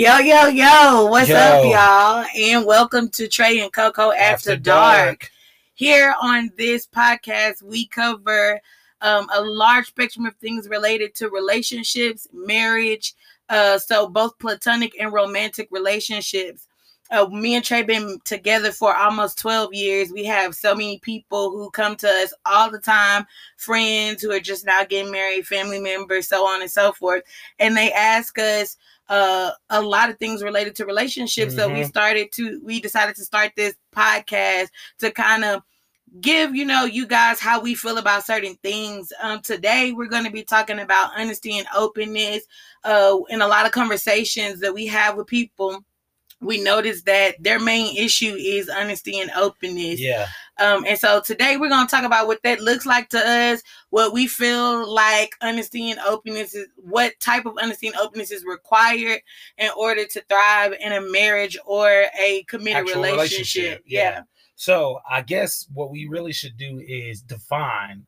Yo, yo, yo, what's Yo. up, y'all? And welcome to Trey and Coco After, Dark. Here on this podcast, we cover um, a large spectrum of things related to relationships, marriage, uh, so both platonic and romantic relationships. Uh, me and Trey been together for almost 12 years. We have so many people who come to us all the time, friends who are just now getting married, family members, so on and so forth. And they ask us uh, a lot of things related to relationships. So we Mhm. started to, we decided to start this podcast to kind of give you know you guys how we feel about certain things um today we're going to be talking about honesty and openness uh in a lot of conversations that we have with people we notice that their main issue is honesty and openness Yeah. Um and so today we're going to talk about what that looks like to us what we feel like honesty and openness is what type of honesty and openness is required in order to thrive in a marriage or a committed Actual relationship, relationship, yeah. yeah. So I guess what we really should do is define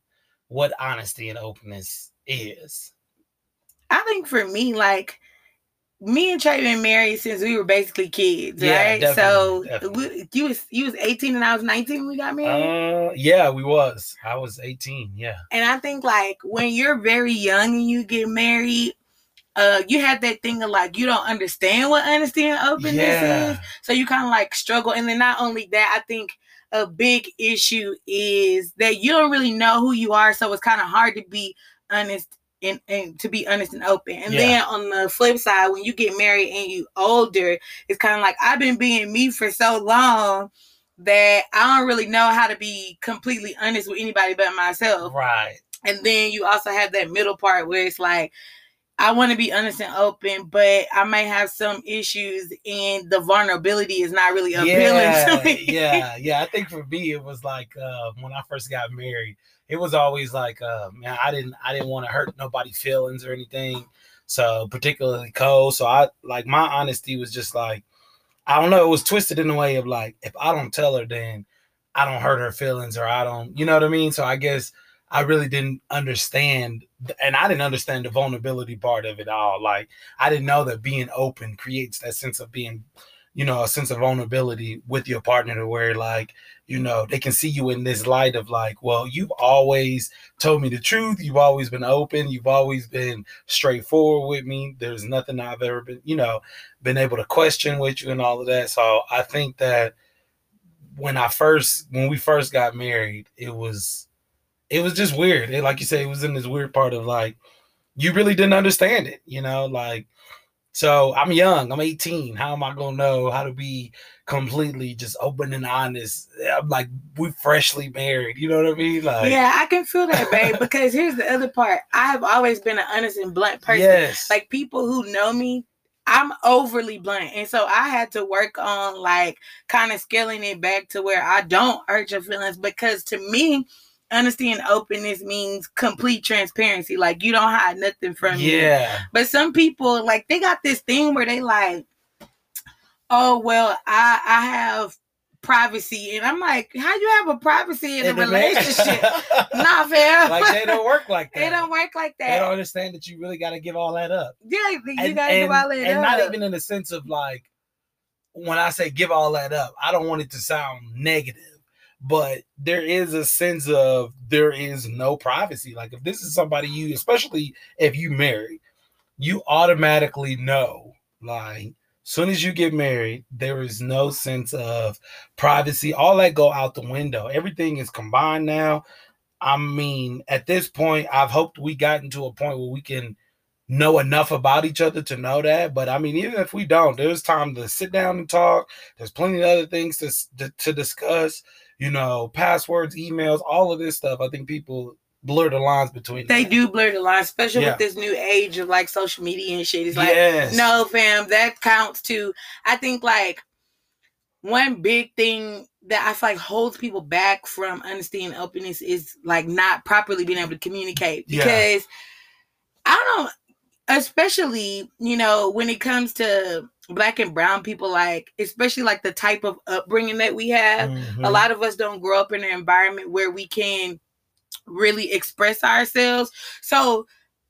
what honesty and openness is. I think for me, like me and Trey been married since we were basically kids, Yeah, right? definitely, so definitely. we, you was you was 18 and I was 19 when we got married. Uh, yeah, we was. I was 18. Yeah. and I think like when you're very young and you get married, uh, you have that thing of like you don't understand what honesty and openness Yeah. is. So you kind of like struggle. And then not only that, I think a big issue is that you don't really know who you are. So it's kind of hard to be honest and, and to be honest and open. And Yeah. then on the flip side, when you get married and you older, it's kind of like I've been being me for so long that I don't really know how to be completely honest with anybody but myself. Right. And then you also have that middle part where it's like, I want to be honest and open, but I might have some issues, and the vulnerability is not really appealing Yeah, to me. yeah, yeah. I think for me, it was like uh, when I first got married. It was always like, uh, man, I didn't, I didn't want to hurt nobody's feelings or anything. So particularly Cole. So I like my honesty was just like, I don't know. It was twisted in a way of like, if I don't tell her, then I don't hurt her feelings, or I don't, you know what I mean. So I guess I really didn't understand, and I didn't understand the vulnerability part of it all. Like I didn't know that being open creates that sense of being you know, a sense of vulnerability with your partner to where like, you know, they can see you in this light of like, well, you've always told me the truth. You've always been open. You've always been straightforward with me. There's nothing I've ever been, you know, been able to question with you and all of that. So I think that when I first, when we first got married, it was, it was just weird. It, like you say, it was in this weird part of like, you really didn't understand it, you know, like, so I'm young. I'm 18. How am I gonna know how to be completely just open and honest? I'm like we freshly married. You know what I mean? Like yeah, I can feel that, babe. Because here's the other part: I have always been an honest and blunt person. yes, Like people who know me, I'm overly blunt, and so I had to work on like kind of scaling it back to where I don't hurt your feelings. Because to me, honesty and openness means complete transparency. Like you don't hide nothing from you. yeah, But some people like they got this thing where they like, oh well, I I have privacy, and I'm like, how you have a privacy in a the man- relationship? nah, fam. like they don't work like that. They don't work like that. They don't understand that you really got to give all that up. Yeah, you and, gotta and, give all that and not even in the sense of like when I say give all that up, I don't want it to sound negative, but there is a sense of there is no privacy. Like if this is somebody you, especially if you marry, you automatically know like soon as you get married, there is no sense of privacy. All that go out the window. Everything is combined now. I mean, at this point, I've hoped we gotten to a point where we can know enough about each other to know that. But I mean, even if we don't, there's time to sit down and talk. There's plenty of other things to to, to discuss. You know, passwords, emails, all of this stuff. I think people blur the lines between. they that. do blur the line, especially Yeah. with this new age of like social media and shit. It's like, yes. no, fam, that counts too. I think like one big thing that I feel like holds people back from and openness is like not properly being able to communicate Yeah. because I don't especially you know when it comes to black and brown people like especially like the type of upbringing that we have a Mhm. lot of us don't grow up in an environment where we can really express ourselves so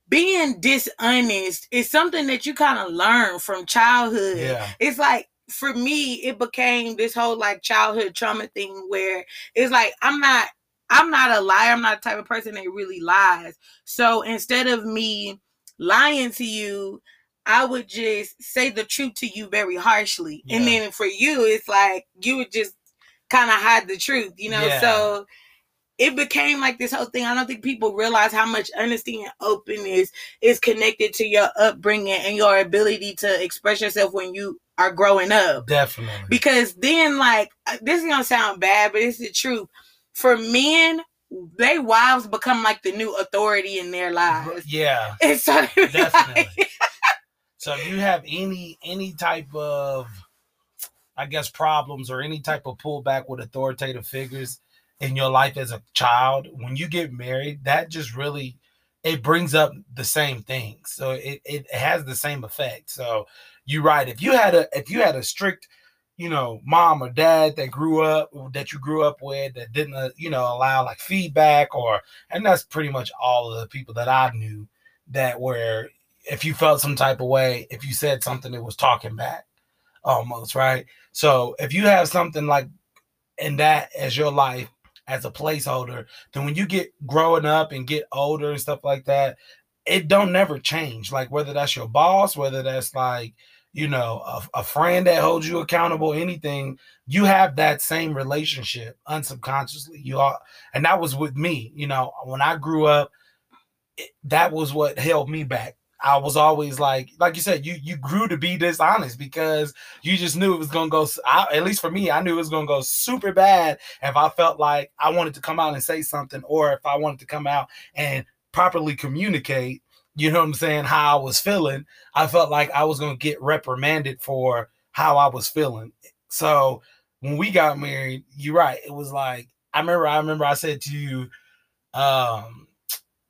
being dishonest is something that you kind of learn from childhood. Yeah. It's like for me, it became this whole like childhood trauma thing where it's like I'm not I'm not a liar. I'm not the type of person that really lies. So instead of me lying to you, I would just say the truth to you very harshly. And then for you, it's like you would just kind of hide the truth, you know? Yeah. So it became like this whole thing. I don't think people realize how much honesty and openness is connected to your upbringing and your ability to express yourself when you are growing up. Definitely. Because then, like, uh, this is gonna sound bad, but it's the truth. For men, they wives become like the new authority in their lives. yeah. And so Definitely. like, So if you have any any type of I guess problems or any type of pullback with authoritative figures in your life as a child, when you get married, that just really it brings up the same things. So it, it has the same effect. So you're right. If you had a if you had a strict, you know, mom or dad that grew up that you grew up with that didn't uh, you know allow like feedback or and that's pretty much all of the people that I knew that were if you felt some type of way, if you said something, it was talking back almost, right? So if you have something like in that as your life as a placeholder, then when you get growing up and get older and stuff like that, it don't never change. Like whether that's your boss, whether that's like, you know, a, a friend that holds you accountable, anything, you have that same relationship unsubconsciously. You are, and that was with me, you know, when I grew up, it, that was what held me back. I was always like, like you said, you you grew to be dishonest because you just knew it was gonna go. I, at least for me, I knew it was gonna go super bad if I felt like I wanted to come out and say something, or if I wanted to come out and properly communicate. You know what I'm saying? How I was feeling. I felt like I was gonna get reprimanded for how I was feeling. So when we got married, you're right. It was like I remember. I remember I said to you, um,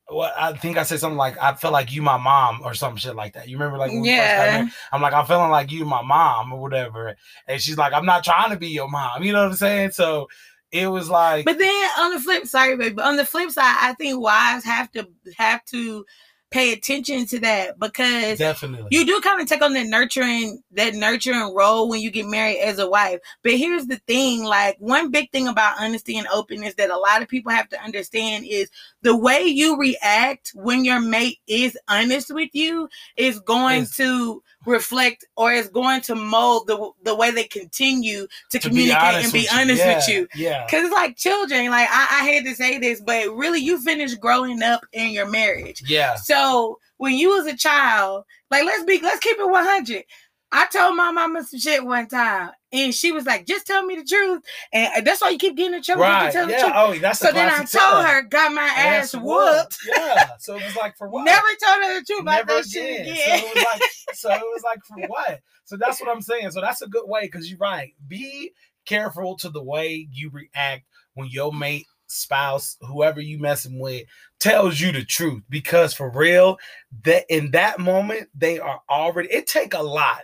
well, I think I said something like I felt like you my mom or some shit like that. You remember like when we first yeah. married? I'm like, I'm feeling like you my mom or whatever. And she's like, I'm not trying to be your mom. You know what I'm saying? So it was like But then on the flip, sorry, baby. But on the flip side, I think wives have to have to pay attention to that because definitely. you do kind of take on that nurturing that nurturing role when you get married as a wife. But here's the thing like one big thing about honesty and openness that a lot of people have to understand is the way you react when your mate is honest with you is going to reflect or is going to mold the the way they continue to, to communicate honest and be with you. honest Yeah, with you Yeah. Cause it's like children. Like I, I hate to say this, but really, you finished growing up in your marriage. Yeah. So when you was a child, like let's be, let's keep it one hundred. I told my mama some shit one time, and she was like, "Just tell me the truth," and that's why you keep getting in trouble. Right. tell the Yeah. truth. Oh, that's the So then I told tell. her, got my ass Ass whooped. Yeah. So it was like for what? Never told her the truth about Never that shit again. again. So it was like, so it was like for what? So that's what I'm saying. So that's a good way because you're right. Be careful to the way you react when your mate, spouse, whoever you messing with, tells you the truth. Because for real, that in that moment they are already. It take a lot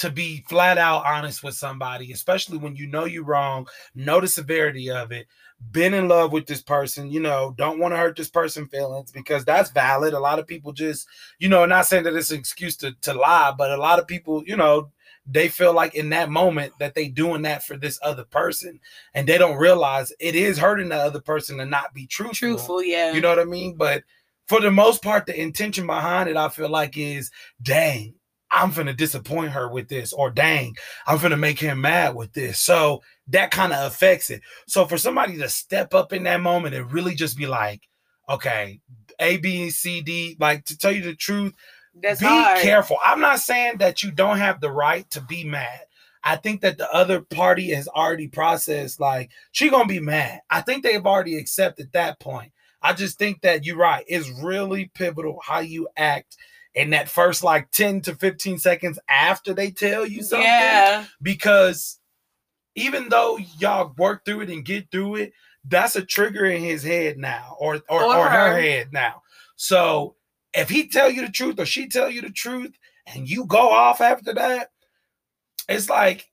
to be flat out honest with somebody, especially when you know you're wrong, know the severity of it, been in love with this person, you know, don't want to hurt this person feelings because that's valid. A lot of people just, you know, not saying that it's an excuse to, to lie, but a lot of people, you know, they feel like in that moment that they doing that for this other person and they don't realize it is hurting the other person to not be truthful. Truthful, yeah. You know what I mean? But for the most part, the intention behind it, I feel like is dang, I'm gonna disappoint her with this, or dang, I'm gonna make him mad with this. So that kind of affects it. So for somebody to step up in that moment and really just be like, okay, A, B, and C, D, like to tell you the truth, That's be hard. careful. I'm not saying that you don't have the right to be mad. I think that the other party has already processed, like, she gonna be mad. I think they've already accepted that point. I just think that you're right. It's really pivotal how you act in that first like 10 to 15 seconds after they tell you something Yeah. because even though y'all work through it and get through it, that's a trigger in his head now, or or, Or or her. her. head now. So if he tell you the truth or she tell you the truth, and you go off after that, it's like,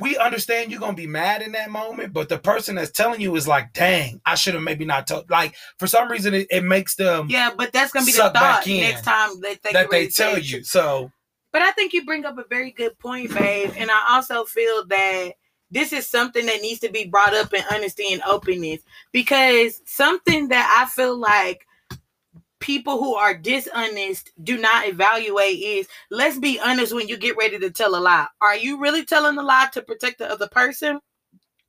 we understand you're gonna be mad in that moment, but the person that's telling you is like, "Dang, I should have maybe not told." Like for some reason, it, it makes them Yeah, but that's gonna be the thought next time that they, that they tell you. it. So But I think you bring up a very good point, babe. And I also feel that this is something that needs to be brought up in honesty and openness because something that I feel like people who are dishonest do not evaluate is let's be honest when you get ready to tell a lie. Are you really telling a lie to protect the other person?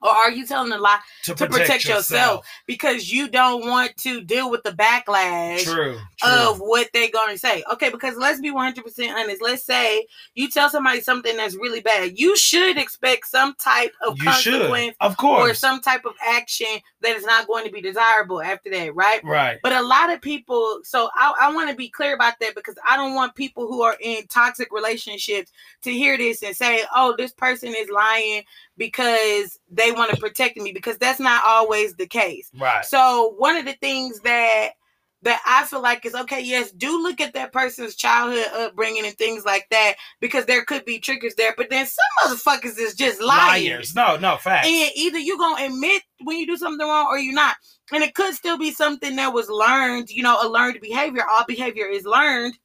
Or are you telling a lie to, to protect yourself because you don't want to deal with the backlash True. true. of what they're going to say. Okay, because let's be 100% honest. Let's say you tell somebody something that's really bad. You should expect some type of you should, consequence of or some type of action that is not going to be desirable after that, right? right. But a lot of people, so I, I want to be clear about that because I don't want people who are in toxic relationships to hear this and say, oh, this person is lying because they want to protect me because that's not always the case. Right. So one of the things that that I feel like is okay, yes, do look at that person's childhood upbringing and things like that because there could be triggers there. But then some motherfuckers is just liars. No, no, facts. And either you're gonna admit when you do something wrong or you're not. And it could still be something that was learned, you know, a learned behavior. All behavior is learned,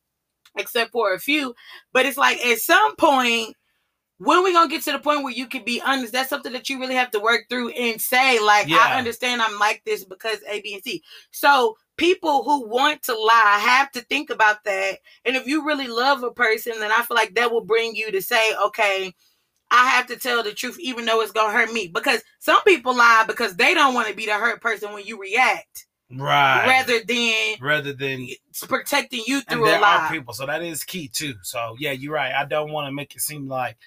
except for a few. But it's like at some point, when we gonna get to the point where you can be honest, that's something that you really have to work through and say, like, Yeah. I understand I'm like this because A, B, and C. So people who want to lie have to think about that. And if you really love a person, then I feel like that will bring you to say, okay, I have to tell the truth, even though it's gonna hurt me. Because some people lie because they don't want to be the hurt person when you react, right. rather than rather than protecting you and through a there lie. are people, so that is key too. So yeah, you're right. I don't want to make it seem like,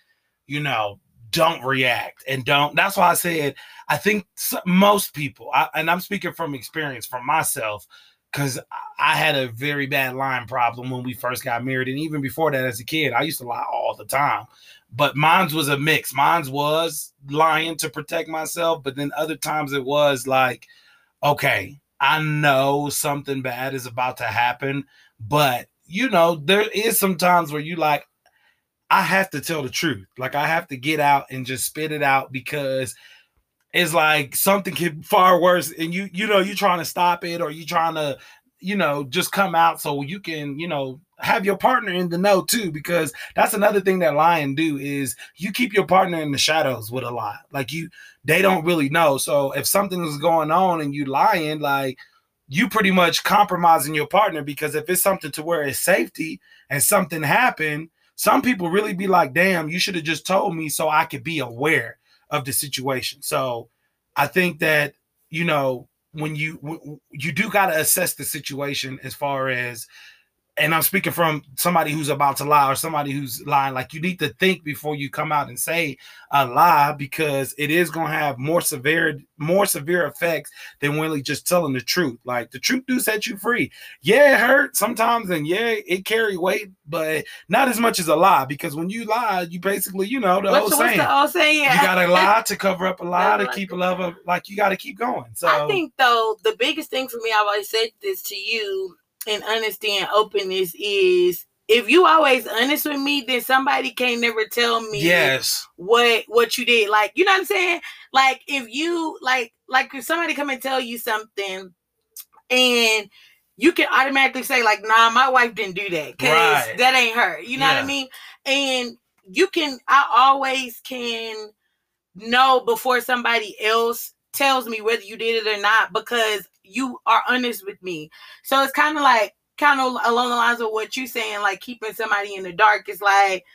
you know, don't react and don't. That's why I said I think most people, I, and I'm speaking from experience from myself, because I had a very bad lying problem when we first got married, and even before that, as a kid, I used to lie all the time. But mine's was a mix. Mine's was lying to protect myself, but then other times it was like, okay, I know something bad is about to happen, but you know, there is some times where you like, I have to tell the truth. Like I have to get out and just spit it out because it's like something can far worse, and you you know you're trying to stop it or you're trying to you know just come out so you can you know have your partner in the know too because that's another thing that lying do is you keep your partner in the shadows with a lie like you they don't really know so if something is going on and you lying like you pretty much compromising your partner because if it's something to where it's safety and something happened some people really be like damn you should have just told me so i could be aware of the situation. So i think that you know when you you do got to assess the situation as far as and I'm speaking from somebody who's about to lie or somebody who's lying. Like you need to think before you come out and say a lie because it is going to have more severe, more severe effects than really just telling the truth. Like the truth do set you free. Yeah, it hurt sometimes, and yeah, it carry weight, but not as much as a lie. Because when you lie, you basically, you know, the What's, saying. the old saying? You gotta lie to cover up a lie to That's keep a love up. Like you gotta keep going. So I think though the biggest thing for me, I've always said this to you in honesty and openness is if you always honest with me, then somebody can't never tell me yes, what what you did. Like, you know what I'm saying? Like if you like like if somebody come and tell you something and you can automatically say, like, nah, my wife didn't do that. Cause Right. that ain't her. You know what I mean? And you can I always can know before somebody else tells me whether you did it or not because you are honest with me. So it's kind of like kind of along the lines of what you're saying, like keeping somebody in the dark. is like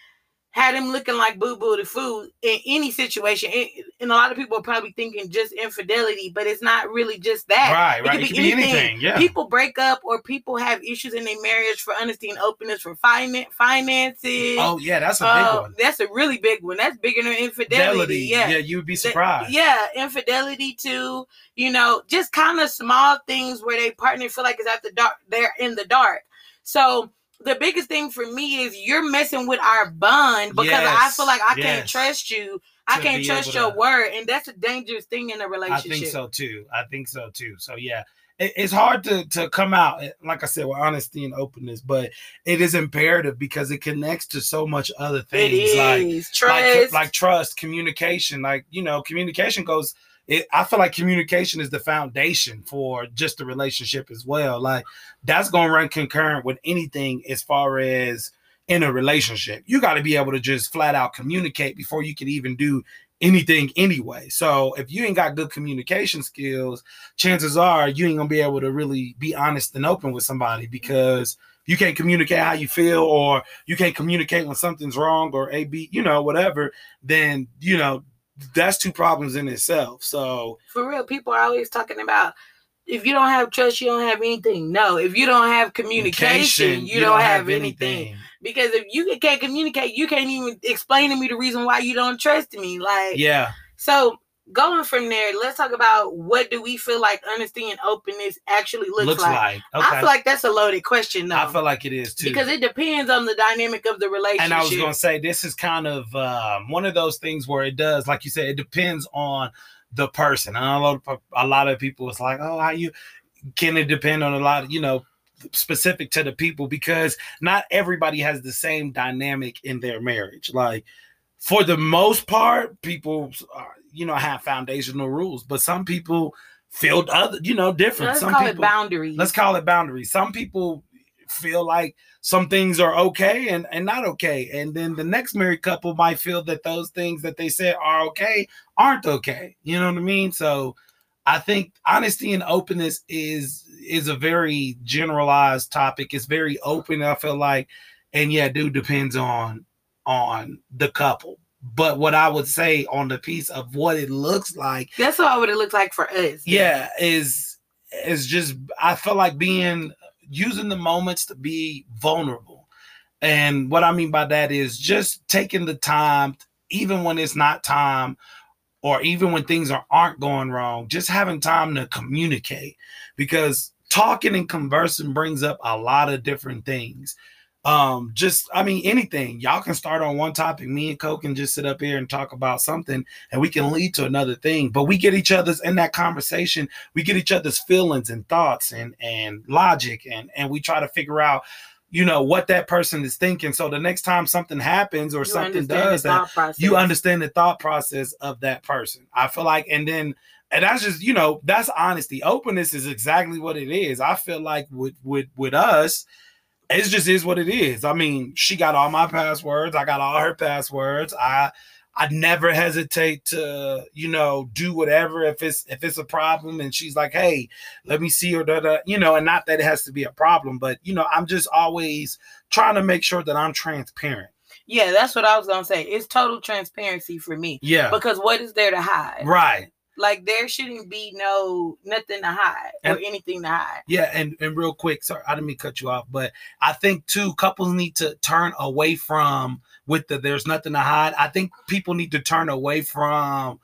had him looking like boo boo the food in any situation. It- and a lot of people are probably thinking just infidelity, but it's not really just that. right, It right. could It could be anything. anything. Yeah, People break up or people have issues in their marriage for honesty and openness for finance finances. Oh yeah, that's a big Uh, one. That's a really big one. That's bigger than infidelity. Yeah. yeah, you would be surprised. Yeah, infidelity too. You know, just kind of small things where they partner feel like it's at the dark. They're in the dark. So the biggest thing for me is you're messing with our bond because I feel like I can't trust you. I can't trust your to- word, and that's a dangerous thing in a relationship. I think so too. I think so too. So yeah, it, it's hard to to come out eh, like I said with honesty and openness, but it is imperative because it connects to so much other things like trust. like like trust, communication. Like you know, communication goes. It, I feel like communication is the foundation for just the relationship as well. Like that's gonna run concurrent with anything as far as in a relationship. You got to be able to just flat out communicate before you can even do anything anyway. So if you ain't got good communication skills, chances are you ain't gonna be able to really be honest and open with somebody because you can't communicate how you feel or you can't communicate when something's wrong or a b you know whatever then you know that's two problems in itself so for real, people are always talking about if you don't have trust, you don't have anything. No, if you don't have communication, you, don't, have, anything. Because if you can't communicate, you can't even explain to me the reason why you don't trust me. Like, yeah so going from there, let's talk about what do we feel like honesty and openness actually looks, looks like. like okay I feel like that's a loaded question, though. I feel like it is too because it depends on the dynamic of the relationship. and I was going to say this is kind of um, one of those things where it does, like you said, it depends on the person. And a lot of, a lot of people, it's like, oh, how you can it depend on a lot of you know specific to the people because not everybody has the same dynamic in their marriage. Like for the most part, people you know have foundational rules, but some people feel other you know different. let's some call people it boundaries. let's call it boundaries. Some people feel like some things are okay and, and not okay. And then the next married couple might feel that those things that they said are okay aren't okay. You know what I mean? So I think honesty and openness is is a very generalized topic. It's very open, I feel like. And yeah, it do depends on on the couple. But what I would say on the piece of what it looks like That's what it look like for us. yeah is is just i feel like being using the moments to be vulnerable. And what i mean by that is just taking the time even when it's not time or even when things are, aren't going wrong just having time to communicate. Because talking and conversing brings up a lot of different things um just i mean anything. Y'all can start on one topic. Me and coke can just sit up here and talk about something and we can lead to another thing. But we get each other's in that conversation we get each other's feelings and thoughts and and logic and and we try to figure out you know what that person is thinking. So the next time something happens or You something does that process. you understand the thought process of that person. I feel like and then and that's just you know that's honesty. Openness is exactly what it is. I feel like with with with us it just is what it is i mean she got all my passwords i got all her passwords i i never hesitate to you know do whatever if it's if it's a problem and she's like hey let me see or da, da, you know and not that it has to be a problem but you know i'm just always trying to make sure that i'm transparent Yeah, that's what I was gonna say. It's total transparency for me. yeah Because what is there to hide? right Like there shouldn't be no nothing to hide or And- anything to hide. Yeah, and and real quick, sorry, I didn't mean to cut you off, but I think too, couples need to turn away from with the there's nothing to hide. I think people need to turn away from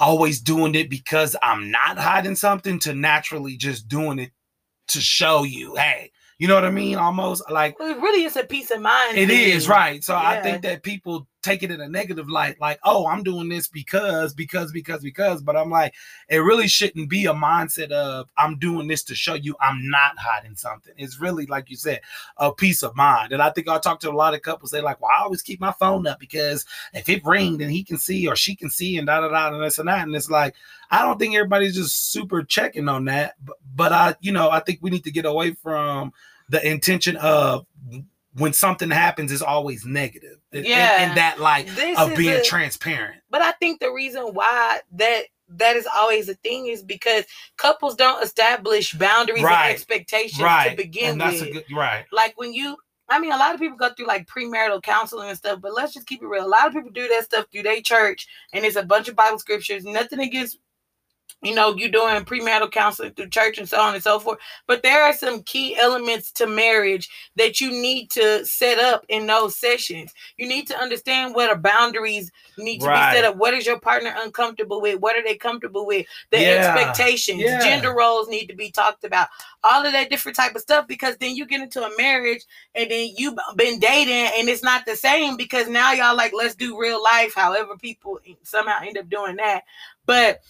always doing it because I'm not hiding something to naturally just doing it to show you, hey, you know what I mean? Almost like Well, it really is a peace of mind. it thing. is right. So I think that people take it in a negative light, like, oh, I'm doing this because, because, because, because. But I'm like, it really shouldn't be a mindset of I'm doing this to show you I'm not hiding something. It's really, like you said, a peace of mind. And I think I talk to a lot of couples, they're like, well, I always keep my phone up because if it rings, then he can see or she can see and da da da and this and that. And it's like, I don't think everybody's just super checking on that. But, but I, you know, I think we need to get away from the intention of when something happens is always negative. Yeah. In, that like This of being a- transparent. But I think the reason why that that is always a thing is because couples don't establish boundaries Right. and expectations Right. to begin and that's with. a good right. like when you I mean, a lot of people go through like premarital counseling and stuff, but let's just keep it real. A lot of people do that stuff through their church, and it's a bunch of Bible scriptures. Nothing against, you know, you're doing premarital counseling through church and so on and so forth. But there are some key elements to marriage that you need to set up in those sessions. You need to understand what are boundaries need to Right. be set up. What is your partner uncomfortable with? What are they comfortable with? The Yeah. expectations, Yeah. gender roles need to be talked about. All of that different type of stuff because then you get into a marriage and then you've been dating and it's not the same because now y'all like let's do real life however people somehow end up doing that but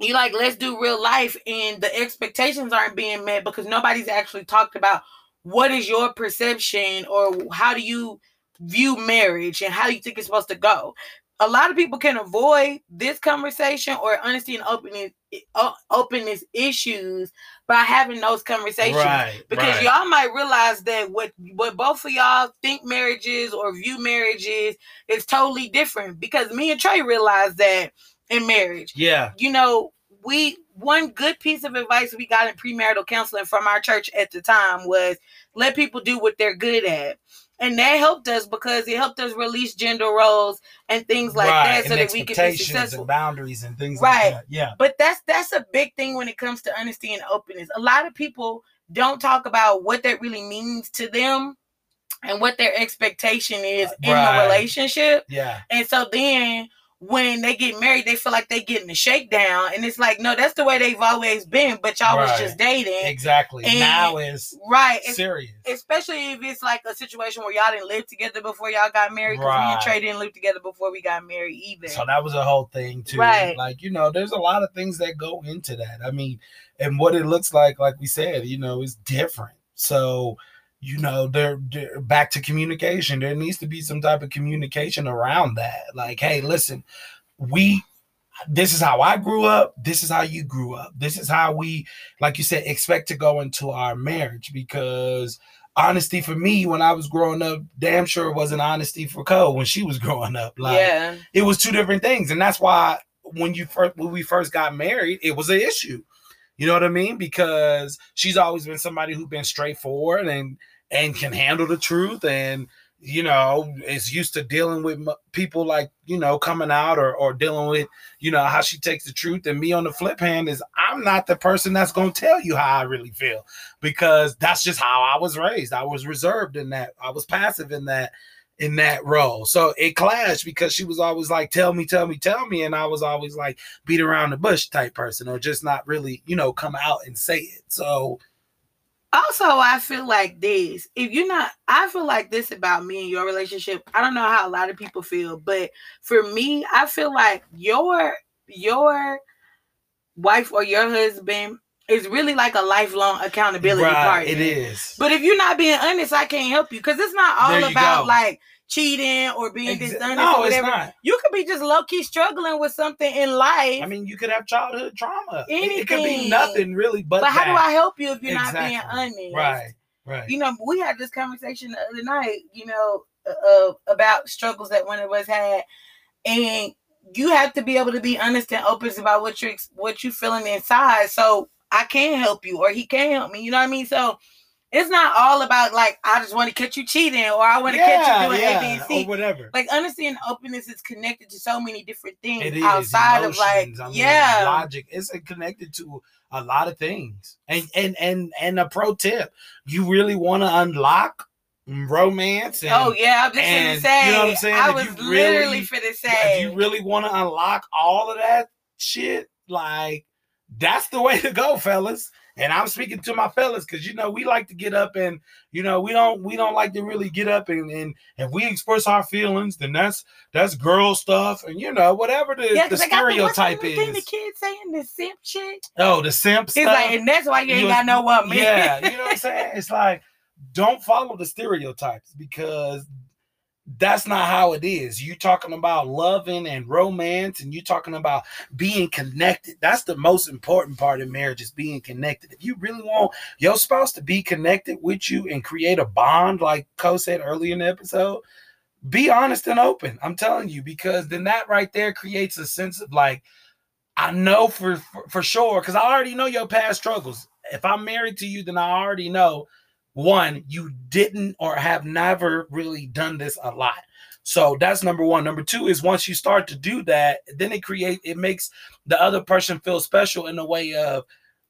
you like let's do real life and the expectations aren't being met because nobody's actually talked about what is your perception or how do you view marriage and how do you think it's supposed to go a lot of people can avoid this conversation or honesty and openness uh, openness issues by having those conversations Right, because right. y'all might realize that what what both of y'all think marriage is or view marriage is is totally different because me and Trey realized that in marriage Yeah. you know, we one good piece of advice we got in premarital counseling from our church at the time was let people do what they're good at. And that helped us because it helped us release gender roles and things like right. that so and that we could be successful. and boundaries and things Right. like that. Yeah. But that's that's a big thing when it comes to honesty and openness. A lot of people don't talk about what that really means to them and what their expectation is in the relationship. Yeah. And so then when they get married, they feel like they getting a shakedown. And it's like, no, that's the way they've always been, but y'all was just dating. Exactly. And- now is Right. Serious. Especially if it's like a situation where y'all didn't live together before y'all got married. Because me and Trey didn't live together before we got married either. So that was a whole thing too. Right. Like, you know, there's a lot of things that go into that. I mean, and what it looks like, like we said, you know, is different. So, you know, they're back to communication. There needs to be some type of communication around that. Like, hey, listen, we this is how I grew up. This is how you grew up. This is how we, like you said, expect to go into our marriage because honesty for me when I was growing up, damn sure wasn't honesty for Cole when she was growing up. Like yeah. it was two different things, and that's why when you first when we first got married, it was an issue. You know what I mean? Because she's always been somebody who's been straightforward and and can handle the truth, and you know is used to dealing with people like you know coming out or or dealing with you know how she takes the truth. And me on the flip hand is I'm not the person that's gonna tell you how I really feel because that's just how I was raised. I was reserved in that. I was passive in that in that role. So it clashed because she was always like, tell me, tell me, tell me. And I was always like beat around the bush type person or just not really, you know, come out and say it. So Also, I feel like this. If you're not, I feel like this about me and your relationship. I don't know how a lot of people feel, but for me, I feel like your your wife or your husband is really like a lifelong accountability partner. it is. But if you're not being honest, I can't help you because it's not all about go. like cheating or being Exa- dishonest no, or it's whatever. not. You could be just low key struggling with something in life. I mean, you could have childhood trauma. It, it could be nothing really but, but how do. I help you if you're not being honest? Right, right. you know, we had this conversation the other night, you know, uh, about struggles that one of us had, and you have to be able to be honest and open about what you're what you're feeling inside. So I can help you, or he can help me. You know what I mean? So it's not all about like I just want to catch you cheating, or I want to catch you doing A, B, and or whatever. Like honesty and openness is connected to so many different things outside of like I mean, yeah. logic. It's connected to a lot of things. And and and and a pro tip: you really want to unlock romance. And Oh yeah, I'm just and finna say. you know what I'm saying? I If was really- literally finna say. if you really want to unlock all of that shit, like that's the way to go, fellas. And I'm speaking to my fellas because you know we like to get up and you know we don't we don't like to really get up and and if we express our feelings, then that's that's girl stuff and you know whatever the, Yeah, the 'cause they got the, stereotype the thing the is. kids saying the simp shit. Oh, the simp It's stuff. like, and that's why you ain't You- got no woman. Yeah, you know what I'm saying? It's like don't follow the stereotypes because that's not how it is. You talking about loving and romance and you talking about being connected. That's the most important part of marriage is being connected. If you really want your spouse to be connected with you and create a bond, like Co said earlier in the episode, be honest and open. I'm telling you, because then that right there creates a sense of like, I know for for, for sure, because I already know your past struggles. If I'm married to you, then I already know one, you didn't or have never really done this a lot. So that's number one. Number two is once you start to do that, then it create it makes the other person feel special in a way of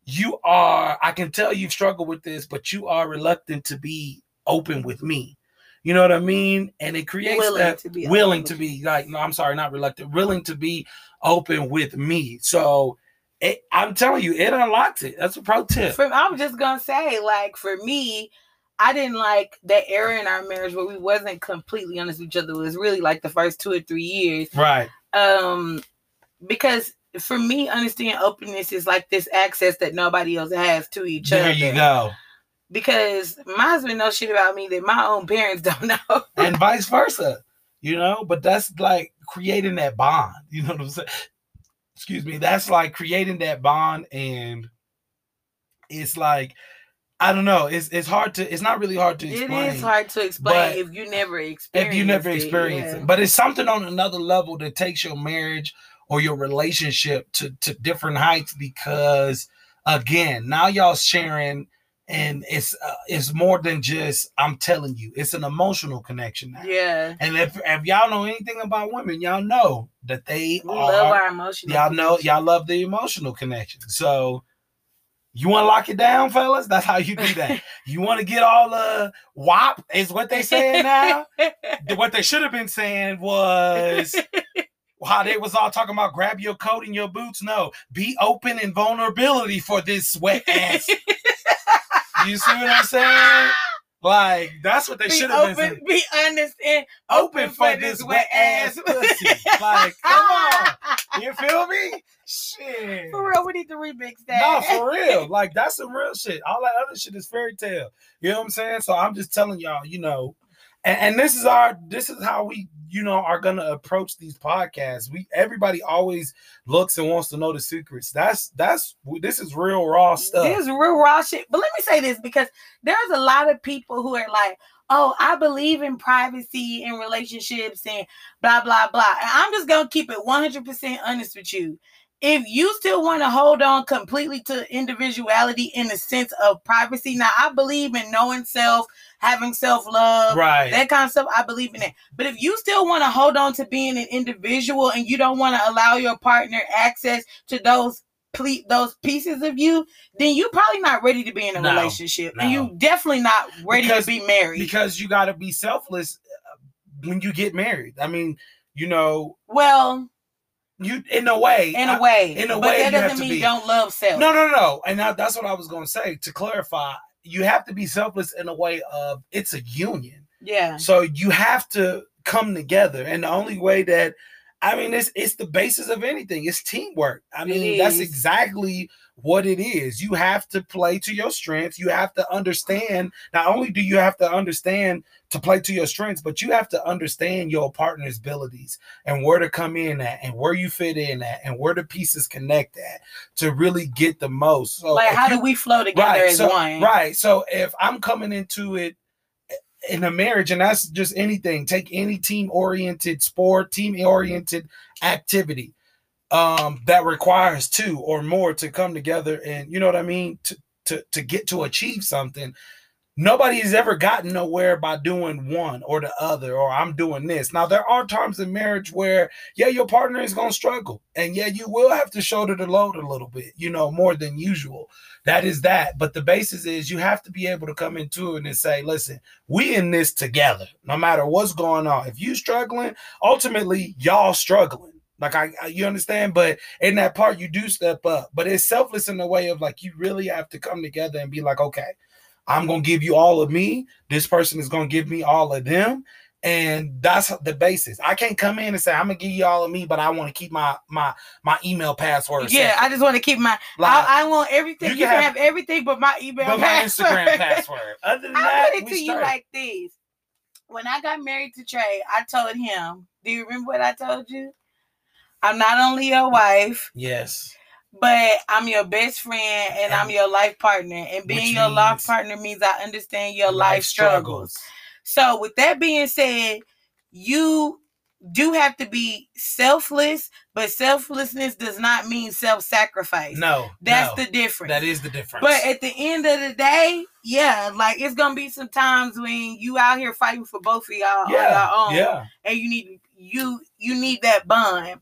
you are. I can tell you've struggled with this, but you are reluctant to be open with me. You know what I mean? And it creates Willing that to be willing open to be like no, I'm sorry, not reluctant, willing to be open with me. So it, I'm telling you, it unlocks it. That's a pro tip. For, I'm just gonna say, like, for me, I didn't like that era in our marriage where we wasn't completely honest with each other. It was really like the first two or three years. Right. Um, because for me, understanding openness is like this access that nobody else has to each there other. There you go. Because my husband knows shit about me that my own parents don't know. and vice versa. You know, but that's like creating that bond. You know what I'm saying? Excuse me. That's like creating that bond, and it's like I don't know. It's it's hard to. It's not really hard to explain. It is hard to explain if you never experience. if you never it, experienced yeah. it. But it's something on another level that takes your marriage or your relationship to to different heights because again, now y'all sharing and it's uh, it's more than just I'm telling you. It's an emotional connection now. yeah. And if if y'all know anything about women, y'all know that they We are love our emotional. y'all know y'all love the emotional connection. So you want to lock it down, fellas? That's how you do that. you want to get all the WAP is what they saying now. what they should have been saying was how they was all talking about grab your coat and your boots. No, be open and vulnerability for this wet ass. You see what I'm saying? Like that's what they should have been saying. be honest, and Open for this wet ass pussy. Like, come on. You feel me? Shit. For real, we need to remix that. No, for real. Like that's some real shit. All that other shit is fairy tale. You know what I'm saying? So I'm just telling y'all, you know, and, and this is our this is how we, you know, are gonna approach these podcasts. We everybody always looks and wants to know the secrets. That's that's this is real raw stuff. This is real raw shit. But let me say this because there's a lot of people who are like, oh, I believe in privacy and relationships and blah, blah, blah. And I'm just going to keep it 100% honest with you. If you still want to hold on completely to individuality in the sense of privacy, now I believe in knowing self, having self love, right. that kind of stuff. I believe in that. But if you still want to hold on to being an individual and you don't want to allow your partner access to those ple- those pieces of you, then you're probably not ready to be in a No, relationship, and you definitely not ready Because- to be married. because you got to be selfless uh, when you get married. I mean, you know, well, you in a way, in a way, in a but way, that you have doesn't to mean be. don't love self. No, no, no. And that, that's what I was going to say. To clarify, you have to be selfless in a way of it's a union. Yeah, So you have to come together. And the only way that I mean it's it's the basis of anything. It's teamwork. I mean, that's exactly what it is. You have to play to your strengths. You have to understand. Not only do you have to understand to play to your strengths, but you have to understand your partner's abilities and where to come in at and where you fit in at and where the pieces connect at to really get the most. So like how you- do we flow together right, as so, one? Right. So if I'm coming into it in a marriage, and that's just anything, take any team oriented sport, team oriented activity um that requires two or more to come together and you know what I mean to to to get to achieve something. Nobody has ever gotten nowhere by doing one or the other, or I'm doing this. Now, there are times in marriage where, yeah, your partner is going to struggle. And yeah, you will have to shoulder the load a little bit, you know, more than usual. That is that. But the basis is you have to be able to come into it and say, listen, we in this together, no matter what's going on. If you struggling, ultimately, y'all struggling. Like I, I- you understand, but in that part, you do step up. But it's selfless in the way of like you really have to come together and be like, okay, I'm gonna give you all of me. This person is gonna give me all of them, and that's the basis. I can't come in and say I'm gonna give you all of me, but I want to keep my my my email password. Yeah, separate. I just want to keep my. like, I, I want everything. You You, can have- have, everything but my email. but my. Instagram password. Other than I'll that, put it to you like this. When I got married to Trey, I told him, Do you remember what I told you? I'm not only your wife, yes, but I'm your best friend and I'm your life partner. And being Which your life partner means I understand your life, struggles. struggles. So, with that being said, you do have to be selfless, but selflessness does not mean self sacrifice. No, That's no, the difference. that is the difference. But at the end of the day, yeah, like it's gonna be some times when you out here fighting for both of y'all yeah, on your own, yeah. and you need you you need that bond.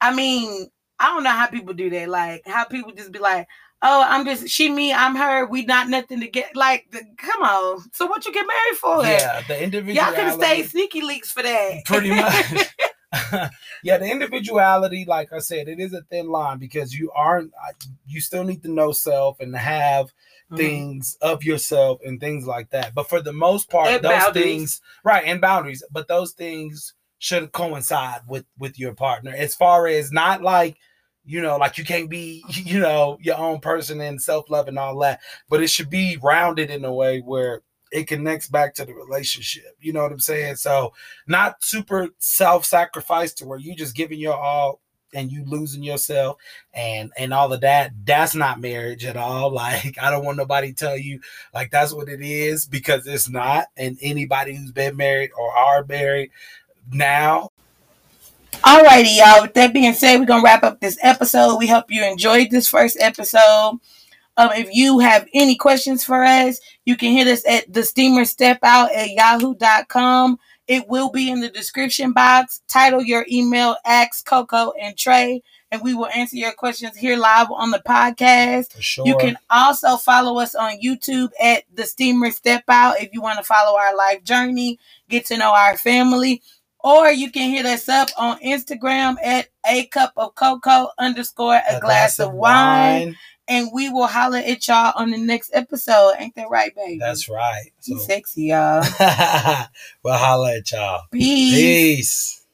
I mean, I don't know how people do that. Like how people just be like, "Oh, I'm just she, me, I'm her. We not nothing to get." Like, the, come on. So what you get married for? Yeah, the individual. Y'all could have stayed sneaky leaks for that. pretty much. yeah, the individuality, like I said, it is a thin line because you aren't. You still need to know self and have Mhm. things of yourself and things like that. But for the most part, And those boundaries. things, right, and boundaries. But those things should coincide with with your partner as far as not like you know, like you can't be, you know, your own person and self love and all that, but it should be rounded in a way where it connects back to the relationship. You know what I'm saying? So, not super self sacrifice to where you just giving your all and you losing yourself and and all of that that's not marriage at all like i don't want nobody tell you like that's what it is because it's not and anybody who's been married or are married now Alrighty, y'all. With that being said, we're gonna wrap up this episode. We hope you enjoyed this first episode. Um, if you have any questions for us, you can hit us at the steamer step out at yahoo.com. It will be in the description box. Title your email, ask Coco and Trey, and we will answer your questions here live on the podcast. sure. You can also follow us on YouTube at the Steamer Step Out if you want to follow our life journey, get to know our family or you can hit us up on Instagram at a cup of cocoa underscore a, a glass, glass, of wine. wine. And we will holler at y'all on the next episode. Ain't that right, baby? That's right. So, sexy, y'all. we'll holler at y'all. Peace.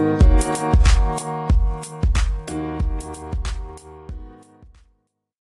Peace.